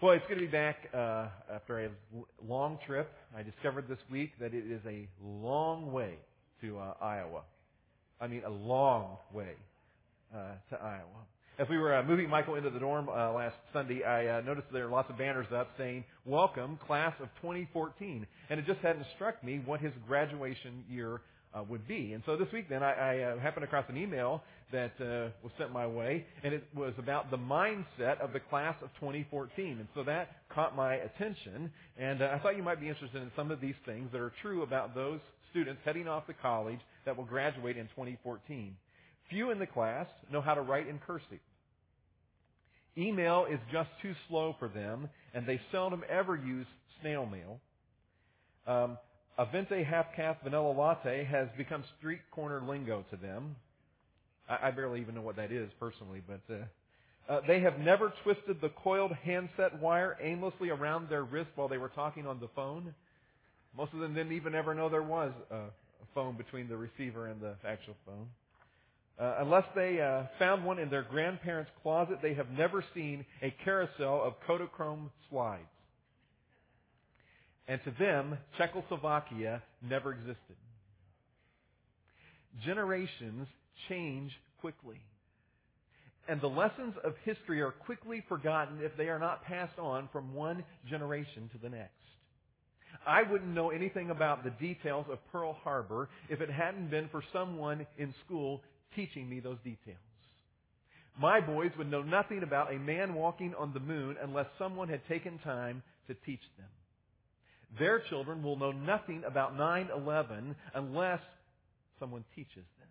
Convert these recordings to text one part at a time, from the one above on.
Well, it's good to be back uh, after a long trip. I discovered this week that it is a long way to uh, Iowa. I mean, a long way uh, to Iowa. As we were uh, moving Michael into the dorm uh, last Sunday, I uh, noticed there are lots of banners up saying "Welcome, Class of 2014," and it just hadn't struck me what his graduation year uh, would be. And so this week, then, I, I uh, happened across an email that uh, was sent my way, and it was about the mindset of the class of 2014. And so that caught my attention, and uh, I thought you might be interested in some of these things that are true about those students heading off to college that will graduate in 2014. Few in the class know how to write in cursive. Email is just too slow for them, and they seldom ever use snail mail. Um, a venti half-caf vanilla latte has become street corner lingo to them. I, I barely even know what that is personally, but uh, uh, they have never twisted the coiled handset wire aimlessly around their wrist while they were talking on the phone. Most of them didn't even ever know there was a phone between the receiver and the actual phone. Uh, unless they uh, found one in their grandparents' closet, they have never seen a carousel of Kodachrome slides. And to them, Czechoslovakia never existed. Generations change quickly. And the lessons of history are quickly forgotten if they are not passed on from one generation to the next. I wouldn't know anything about the details of Pearl Harbor if it hadn't been for someone in school teaching me those details. My boys would know nothing about a man walking on the moon unless someone had taken time to teach them. Their children will know nothing about 9-11 unless someone teaches them.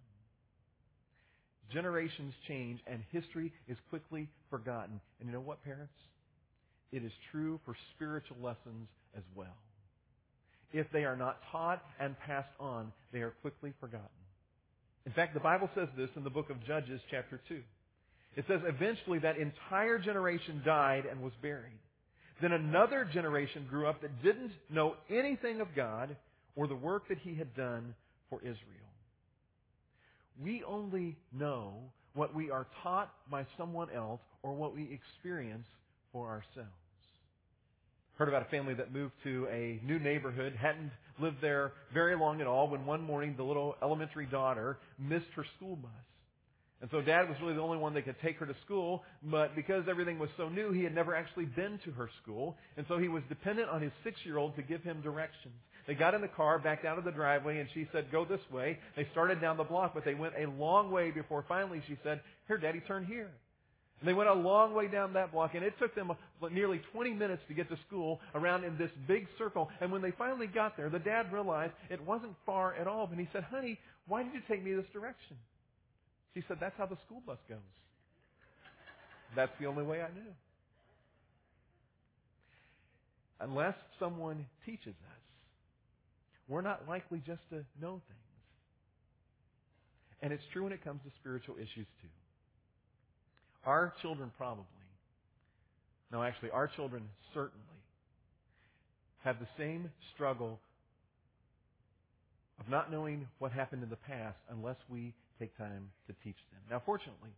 Generations change and history is quickly forgotten. And you know what, parents? It is true for spiritual lessons as well. If they are not taught and passed on, they are quickly forgotten. In fact, the Bible says this in the book of Judges, chapter 2. It says, eventually that entire generation died and was buried. Then another generation grew up that didn't know anything of God or the work that He had done for Israel. We only know what we are taught by someone else or what we experience for ourselves. Heard about a family that moved to a new neighborhood, hadn't lived there very long at all, when one morning the little elementary daughter missed her school bus. And so dad was really the only one that could take her to school, but because everything was so new, he had never actually been to her school. And so he was dependent on his six-year-old to give him directions. They got in the car, backed out of the driveway, and she said, go this way. They started down the block, but they went a long way before finally she said, here, daddy, turn here. And they went a long way down that block, and it took them nearly 20 minutes to get to school around in this big circle. And when they finally got there, the dad realized it wasn't far at all. And he said, honey, why did you take me this direction? She said, That's how the school bus goes. That's the only way I knew. Unless someone teaches us, we're not likely just to know things. And it's true when it comes to spiritual issues too. Our children probably, no, actually, our children certainly have the same struggle of not knowing what happened in the past unless we take time to teach them. Now, fortunately,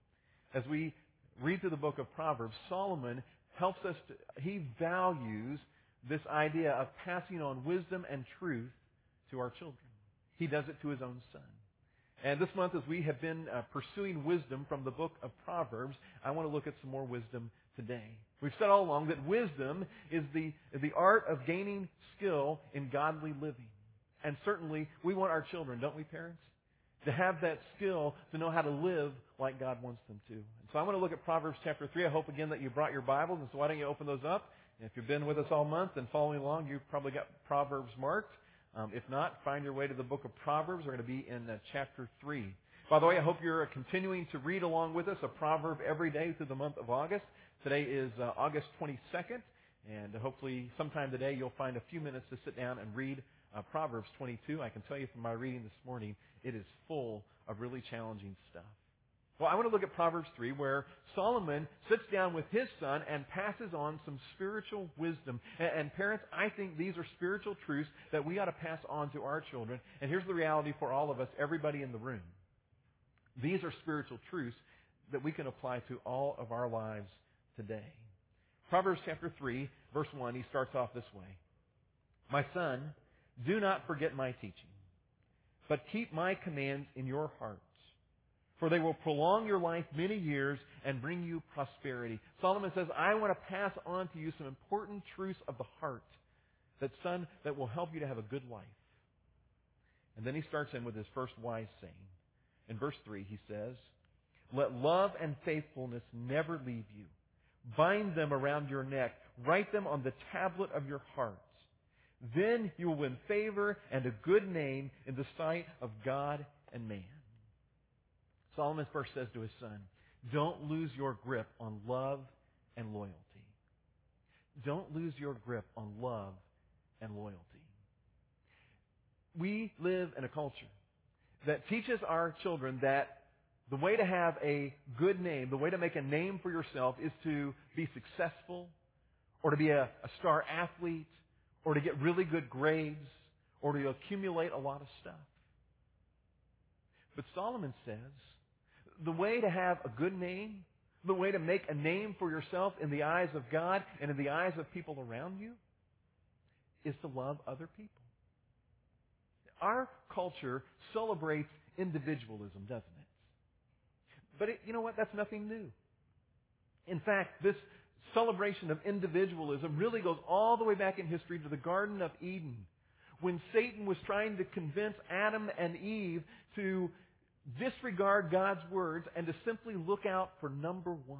as we read through the book of Proverbs, Solomon helps us to, he values this idea of passing on wisdom and truth to our children. He does it to his own son. And this month, as we have been uh, pursuing wisdom from the book of Proverbs, I want to look at some more wisdom today. We've said all along that wisdom is the, the art of gaining skill in godly living. And certainly, we want our children, don't we, parents? To have that skill to know how to live like God wants them to. And so I want to look at Proverbs chapter 3. I hope again that you brought your Bibles, and so why don't you open those up? And if you've been with us all month and following along, you've probably got Proverbs marked. Um, if not, find your way to the book of Proverbs. We're going to be in uh, chapter 3. By the way, I hope you're continuing to read along with us a proverb every day through the month of August. Today is uh, August 22nd, and hopefully sometime today you'll find a few minutes to sit down and read uh, Proverbs 22. I can tell you from my reading this morning, it is full of really challenging stuff. Well, I want to look at Proverbs 3 where Solomon sits down with his son and passes on some spiritual wisdom. And, and, parents, I think these are spiritual truths that we ought to pass on to our children. And here's the reality for all of us, everybody in the room. These are spiritual truths that we can apply to all of our lives today. Proverbs chapter 3, verse 1, he starts off this way. My son, do not forget my teaching, but keep my commands in your hearts, for they will prolong your life many years and bring you prosperity. Solomon says, I want to pass on to you some important truths of the heart that, son, that will help you to have a good life. And then he starts in with his first wise saying. In verse 3, he says, Let love and faithfulness never leave you. Bind them around your neck. Write them on the tablet of your hearts. Then you will win favor and a good name in the sight of God and man. Solomon first says to his son, Don't lose your grip on love and loyalty. Don't lose your grip on love and loyalty. We live in a culture that teaches our children that the way to have a good name, the way to make a name for yourself is to be successful or to be a, a star athlete or to get really good grades or to accumulate a lot of stuff. But Solomon says the way to have a good name, the way to make a name for yourself in the eyes of God and in the eyes of people around you is to love other people. Our culture celebrates individualism, doesn't it? But it, you know what? That's nothing new. In fact, this celebration of individualism really goes all the way back in history to the Garden of Eden when Satan was trying to convince Adam and Eve to disregard God's words and to simply look out for number one.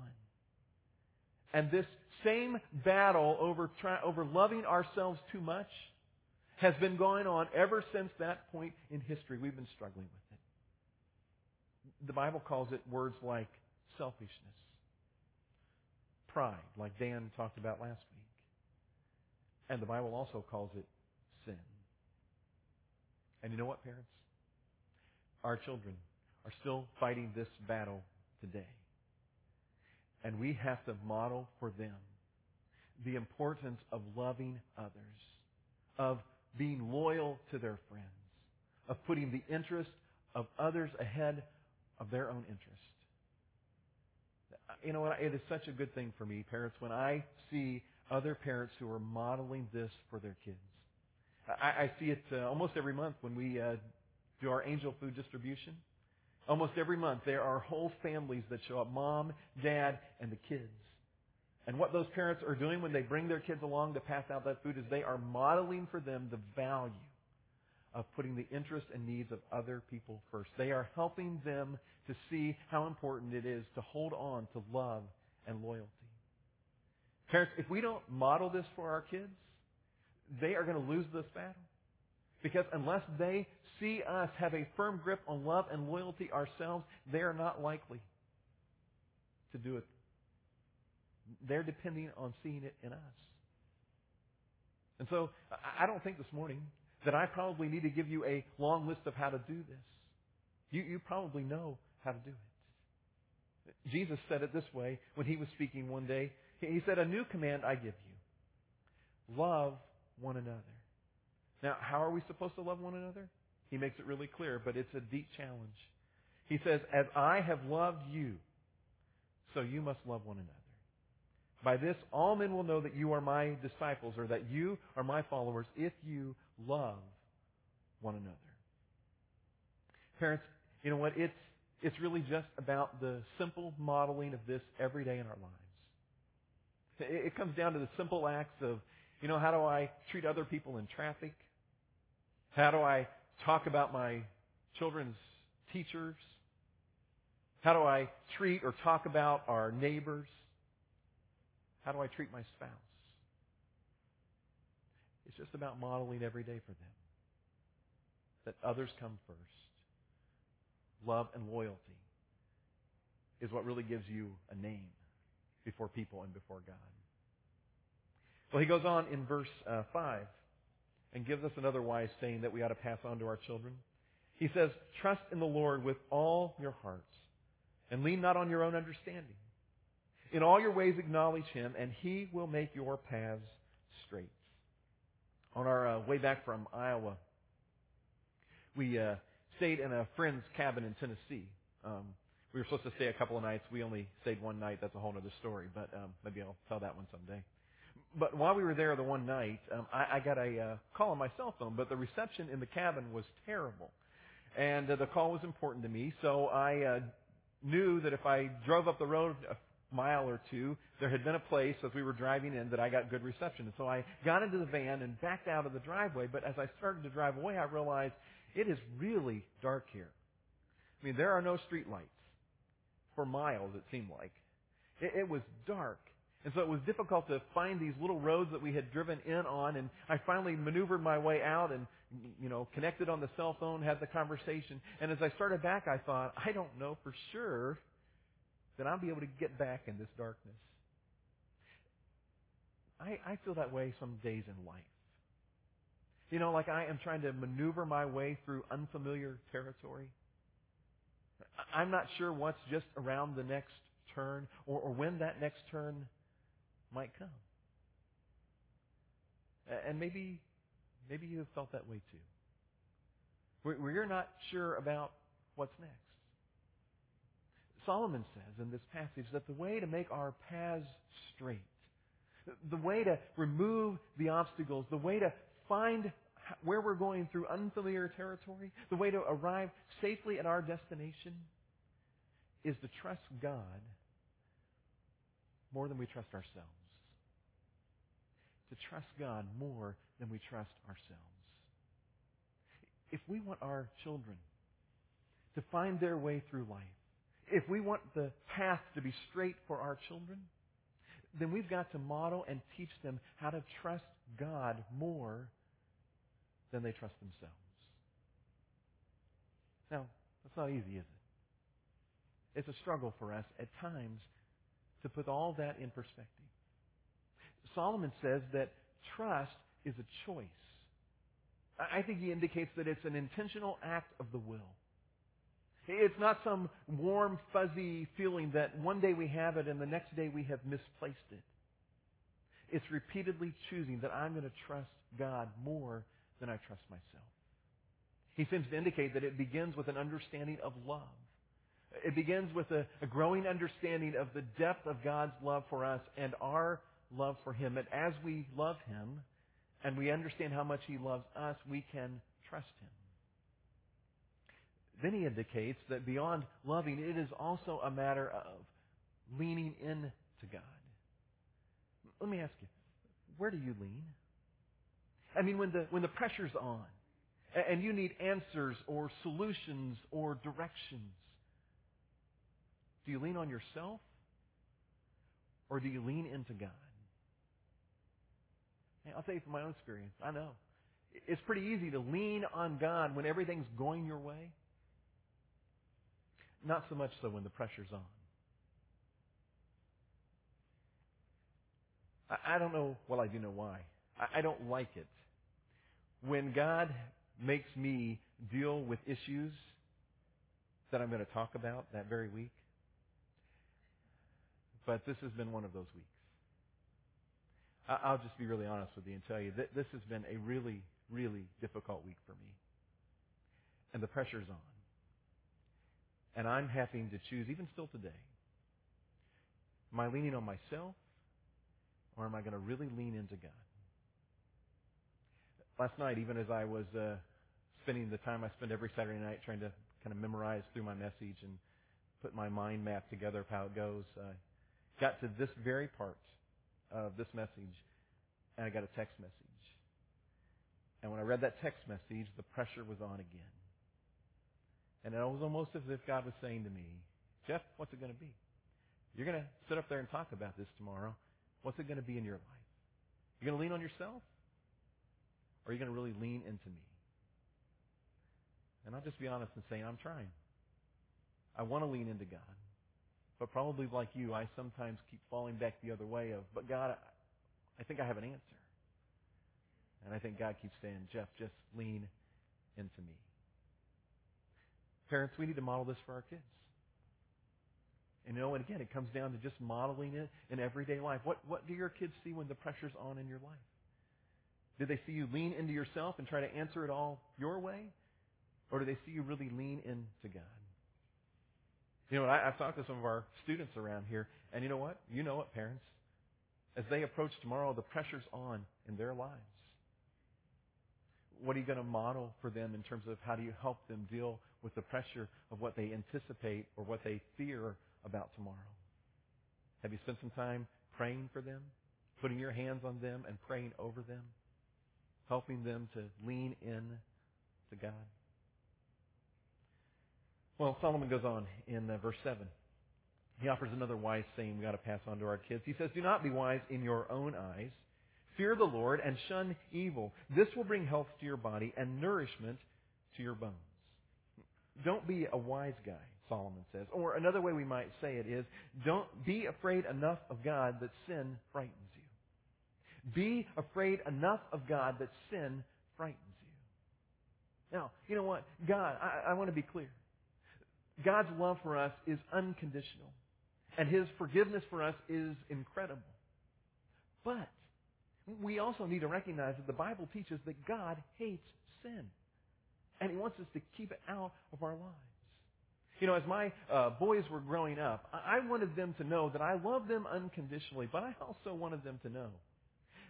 And this same battle over, try, over loving ourselves too much has been going on ever since that point in history. We've been struggling with it. The Bible calls it words like selfishness, pride, like Dan talked about last week. And the Bible also calls it sin. And you know what, parents? Our children are still fighting this battle today. And we have to model for them the importance of loving others, of being loyal to their friends, of putting the interest of others ahead of their own interest. You know what? It is such a good thing for me, parents, when I see other parents who are modeling this for their kids. I, I see it uh, almost every month when we uh, do our angel food distribution. Almost every month, there are whole families that show up mom, dad, and the kids. And what those parents are doing when they bring their kids along to pass out that food is they are modeling for them the value of putting the interests and needs of other people first. They are helping them to see how important it is to hold on to love and loyalty. Parents, if we don't model this for our kids, they are going to lose this battle. Because unless they see us have a firm grip on love and loyalty ourselves, they are not likely to do it they're depending on seeing it in us. And so I don't think this morning that I probably need to give you a long list of how to do this. You, you probably know how to do it. Jesus said it this way when he was speaking one day. He said, A new command I give you love one another. Now, how are we supposed to love one another? He makes it really clear, but it's a deep challenge. He says, As I have loved you, so you must love one another. By this, all men will know that you are my disciples, or that you are my followers, if you love one another. Parents, you know what? It's, it's really just about the simple modeling of this every day in our lives. It, it comes down to the simple acts of, you know, how do I treat other people in traffic? How do I talk about my children's teachers? How do I treat or talk about our neighbors? How do I treat my spouse? Just about modeling every day for them that others come first. Love and loyalty is what really gives you a name before people and before God. Well, he goes on in verse uh, 5 and gives us another wise saying that we ought to pass on to our children. He says, Trust in the Lord with all your hearts and lean not on your own understanding. In all your ways acknowledge him, and he will make your paths straight. On our uh, way back from Iowa, we uh, stayed in a friend's cabin in Tennessee. Um, we were supposed to stay a couple of nights. We only stayed one night. That's a whole other story, but um, maybe I'll tell that one someday. But while we were there the one night, um, I, I got a uh, call on my cell phone, but the reception in the cabin was terrible. And uh, the call was important to me, so I uh, knew that if I drove up the road a mile or two, there had been a place as we were driving in that I got good reception. And so I got into the van and backed out of the driveway, but as I started to drive away, I realized it is really dark here. I mean, there are no street lights for miles, it seemed like. It, it was dark. And so it was difficult to find these little roads that we had driven in on, and I finally maneuvered my way out and, you know, connected on the cell phone, had the conversation. And as I started back, I thought, I don't know for sure that I'll be able to get back in this darkness. I, I feel that way some days in life. You know, like I am trying to maneuver my way through unfamiliar territory. I'm not sure what's just around the next turn or, or when that next turn might come. And maybe, maybe you have felt that way too. Where, where you're not sure about what's next. Solomon says in this passage that the way to make our paths straight, the way to remove the obstacles, the way to find where we're going through unfamiliar territory, the way to arrive safely at our destination is to trust God more than we trust ourselves. To trust God more than we trust ourselves. If we want our children to find their way through life, if we want the path to be straight for our children, then we've got to model and teach them how to trust God more than they trust themselves. Now, that's not easy, is it? It's a struggle for us at times to put all that in perspective. Solomon says that trust is a choice. I think he indicates that it's an intentional act of the will. It's not some warm, fuzzy feeling that one day we have it and the next day we have misplaced it. It's repeatedly choosing that I'm going to trust God more than I trust myself. He seems to indicate that it begins with an understanding of love. It begins with a, a, growing understanding of the depth of God's love for us and our love for Him. And as we love Him and we understand how much He loves us, we can trust Him. Then he indicates that beyond loving, it is also a matter of leaning in to God. Let me ask you, where do you lean? I mean, when the, when the pressure's on and you need answers or solutions or directions, do you lean on yourself or do you lean into God? Hey, I'll tell you from my own experience, I know. It's pretty easy to lean on God when everything's going your way. Not so much so when the pressure's on. I, I don't know, well, I do know why. I, I don't like it. When God makes me deal with issues that I'm going to talk about that very week, but this has been one of those weeks. I'll just be really honest with you and tell you that this has been a really, really difficult week for me. And the pressure's on. And I'm having to choose, even still today, am I leaning on myself or am I going to really lean into God? Last night, even as I was uh, spending the time I spend every Saturday night trying to kind of memorize through my message and put my mind map together of how it goes, I got to this very part of this message, and I got a text message. And when I read that text message, the pressure was on again. And it was almost as if God was saying to me, Jeff, what's it going to be? You're going to sit up there and talk about this tomorrow. What's it going to be in your life? You're going to lean on yourself? Or are you going to really lean into me? And I'll just be honest and say, I'm trying. I want to lean into God. But probably like you, I sometimes keep falling back the other way of, but God, I think I have an answer. And I think God keeps saying, Jeff, just lean into me. Parents, we need to model this for our kids. And you know, and again, it comes down to just modeling it in everyday life. What, what do your kids see when the pressure's on in your life? Do they see you lean into yourself and try to answer it all your way? Or do they see you really lean into God? You know, I, I've talked to some of our students around here, and you know what? You know what, parents? As they approach tomorrow, the pressure's on in their lives. What are you going to model for them in terms of how do you help them deal with the pressure of what they anticipate or what they fear about tomorrow? Have you spent some time praying for them, putting your hands on them and praying over them, helping them to lean in to God? Well, Solomon goes on in uh, verse 7. He offers another wise saying we've got to pass on to our kids. He says, Do not be wise in your own eyes. Fear the Lord and shun evil. This will bring health to your body and nourishment to your bones. Don't be a wise guy, Solomon says. Or another way we might say it is, don't be afraid enough of God that sin frightens you. Be afraid enough of God that sin frightens you. Now, you know what? God, I, I want to be clear. God's love for us is unconditional. And His forgiveness for us is incredible. But we also need to recognize that the Bible teaches that God hates sin. And He wants us to keep it out of our lives. You know, as my uh, boys were growing up, I wanted them to know that I loved them unconditionally, but I also wanted them to know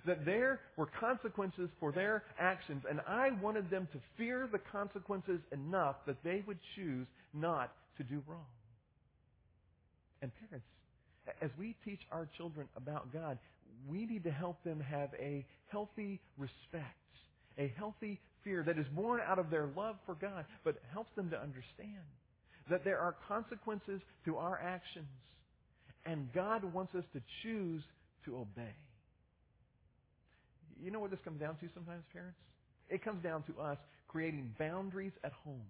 that there were consequences for their actions, and I wanted them to fear the consequences enough that they would choose not to do wrong. And parents, as we teach our children about God, we need to help them have a healthy respect, a healthy fear that is born out of their love for God, but helps them to understand that there are consequences to our actions, and God wants us to choose to obey. You know what this comes down to sometimes, parents? It comes down to us creating boundaries at home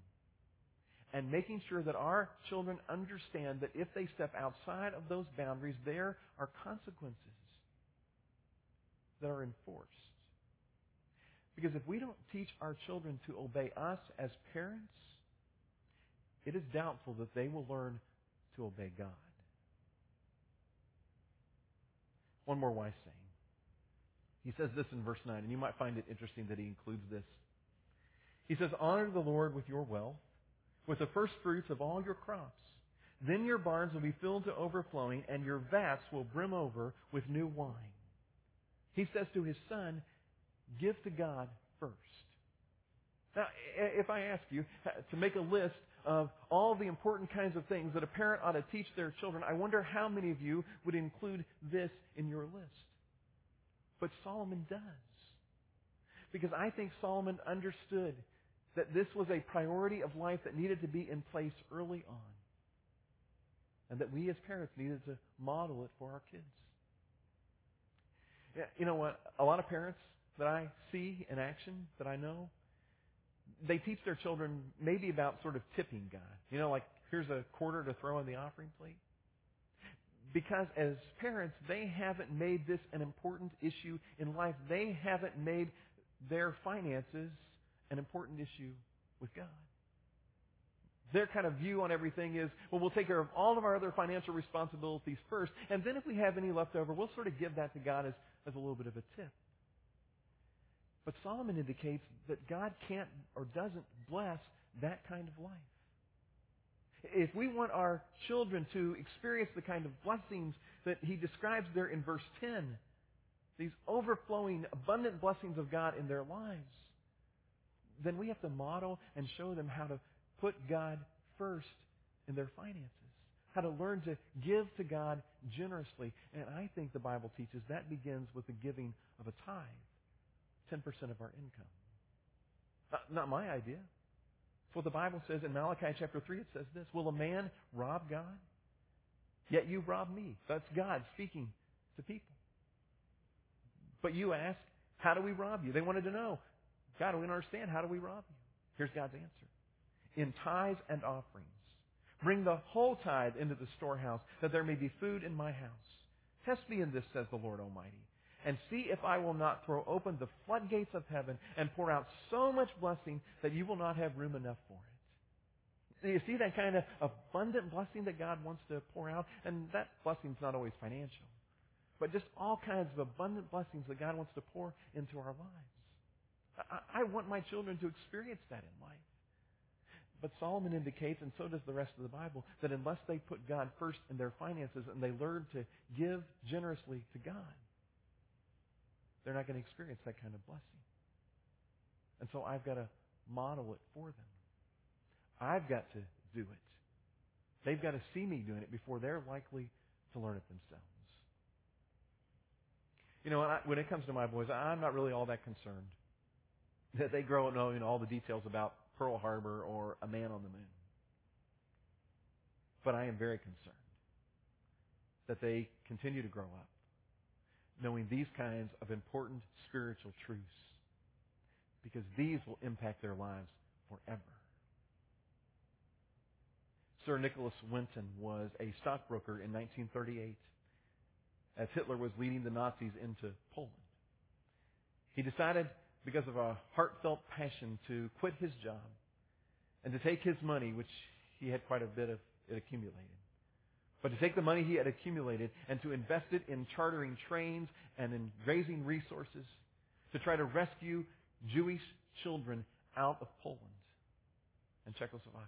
and making sure that our children understand that if they step outside of those boundaries, there are consequences that are enforced. Because if we don't teach our children to obey us as parents, it is doubtful that they will learn to obey God. One more wise saying. He says this in verse 9, and you might find it interesting that he includes this. He says, Honor the Lord with your wealth, with the first fruits of all your crops. Then your barns will be filled to overflowing, and your vats will brim over with new wine. He says to his son, Give to God first. Now, if I ask you uh, to make a list of all the important kinds of things that a parent ought to teach their children, I wonder how many of you would include this in your list. But Solomon does. Because I think Solomon understood that this was a priority of life that needed to be in place early on. And that we as parents needed to model it for our kids. You know what? A lot of parents that I see in action, that I know, they teach their children maybe about sort of tipping God. You know, like here's a quarter to throw in the offering plate. Because as parents, they haven't made this an important issue in life. They haven't made their finances an important issue with God. Their kind of view on everything is, well, we'll take care of all of our other financial responsibilities first, and then if we have any left over, we'll sort of give that to God as, as a little bit of a tip. But Solomon indicates that God can't or doesn't bless that kind of life. If we want our children to experience the kind of blessings that he describes there in verse 10, these overflowing, abundant blessings of God in their lives, then we have to model and show them how to put God first in their finances, how to learn to give to God generously. And I think the Bible teaches that begins with the giving of a tithe, 10% of our income. Not, my idea. It's what the Bible says in Malachi chapter 3. It says this Will a man rob God? Yet you rob me. That's God speaking to people. But you ask, How do we rob you? They wanted to know. God, we don't understand. How do we rob you? Here's God's answer In tithes and offerings. Bring the whole tithe into the storehouse, that there may be food in my house. Test me in this, says the Lord Almighty and see if I will not throw open the floodgates of heaven and pour out so much blessing that you will not have room enough for it. You see that kind of abundant blessing that God wants to pour out? And that blessing is not always financial, but just all kinds of abundant blessings that God wants to pour into our lives. I, I want my children to experience that in life. But Solomon indicates, and so does the rest of the Bible, that unless they put God first in their finances and they learn to give generously to God, they're not going to experience that kind of blessing. And so I've got to model it for them. I've got to do it. They've got to see me doing it before they're likely to learn it themselves. You know, when it comes to my boys, I'm not really all that concerned that they grow up knowing all the details about Pearl Harbor or a man on the moon. But I am very concerned that they continue to grow up knowing these kinds of important spiritual truths because these will impact their lives forever. Sir Nicholas Winton was a stockbroker in 1938 as Hitler was leading the Nazis into Poland. He decided, because of a heartfelt passion, to quit his job and to take his money, which he had quite a bit of it accumulated, but to take the money he had accumulated and to invest it in chartering trains and in raising resources to try to rescue Jewish children out of Poland and Czechoslovakia.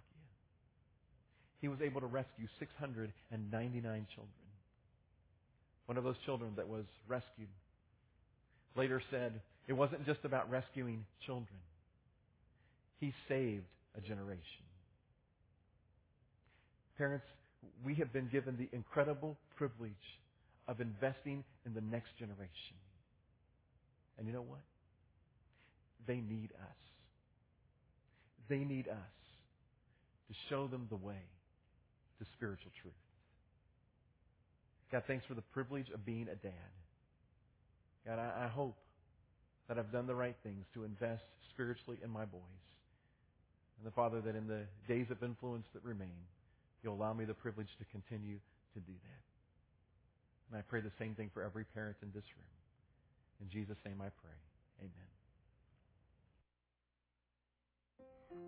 He was able to rescue 699 children. One of those children that was rescued later said it wasn't just about rescuing children. He saved a generation. Parents, we have been given the incredible privilege of investing in the next generation. And you know what? They need us. They need us to show them the way to spiritual truth. God, thanks for the privilege of being a dad. God, I, I hope that I've done the right things to invest spiritually in my boys. And the Father, that in the days of influence that remain, you'll allow me the privilege to continue to do that. And I pray the same thing for every parent in this room. In Jesus' name I pray. Amen.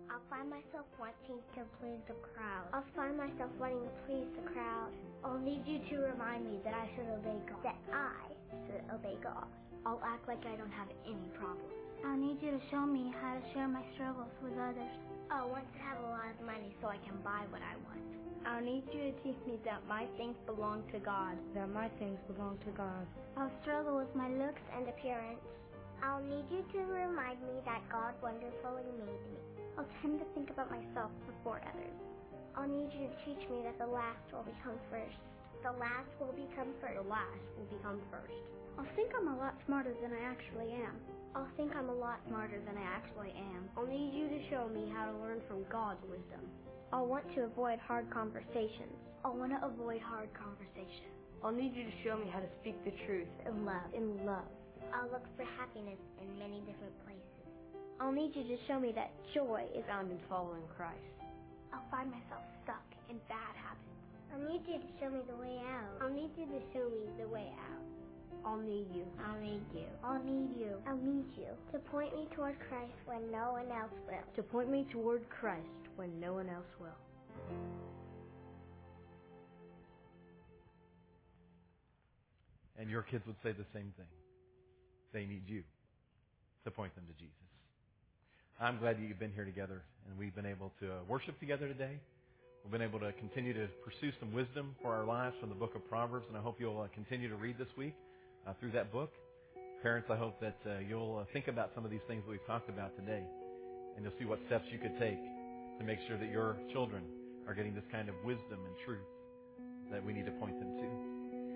I'll find myself wanting to please the crowd. I'll find myself wanting to please the crowd. I'll need you to remind me that I should obey God. That I should obey God. I'll act like I don't have any problems. I'll need you to show me how to share my struggles with others. I want to have a lot of money so I can buy what I want. I'll need you to teach me that my things belong to God. That my things belong to God. I'll struggle with my looks and appearance. I'll need you to remind me that God wonderfully made me. I'll tend to think about myself before others. I'll need you to teach me that the last will become first. The last will become first. The last will become first. I'll think I'm a lot smarter than I actually am. I'll think I'm a lot smarter than I actually am. I'll need you to show me how to learn from God's wisdom. I'll want to avoid hard conversations. I'll want to avoid hard conversations. I'll need you to show me how to speak the truth in love. In love. I'll look for happiness in many different places. I'll need you to show me that joy is found in following Christ. I'll find myself stuck in bad habits. I'll need you to show me the way out. I'll need you to show me the way out. I'll need you. I'll need you. I'll need you. I'll need you. To point me toward Christ when no one else will. To point me toward Christ when no one else will. And your kids would say the same thing. They need you to point them to Jesus. I'm glad that you've been here together and we've been able to worship together today. We've been able to continue to pursue some wisdom for our lives from the book of Proverbs, and I hope you'll uh, continue to read this week uh, through that book. Parents, I hope that uh, you'll uh, think about some of these things that we've talked about today, and you'll see what steps you could take to make sure that your children are getting this kind of wisdom and truth that we need to point them to.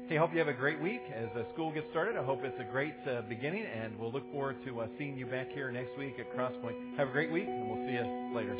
Hey, hope you have a great week as the school gets started. I hope it's a great uh, beginning, and we'll look forward to uh, seeing you back here next week at Crosspoint. Have a great week, and we'll see you later.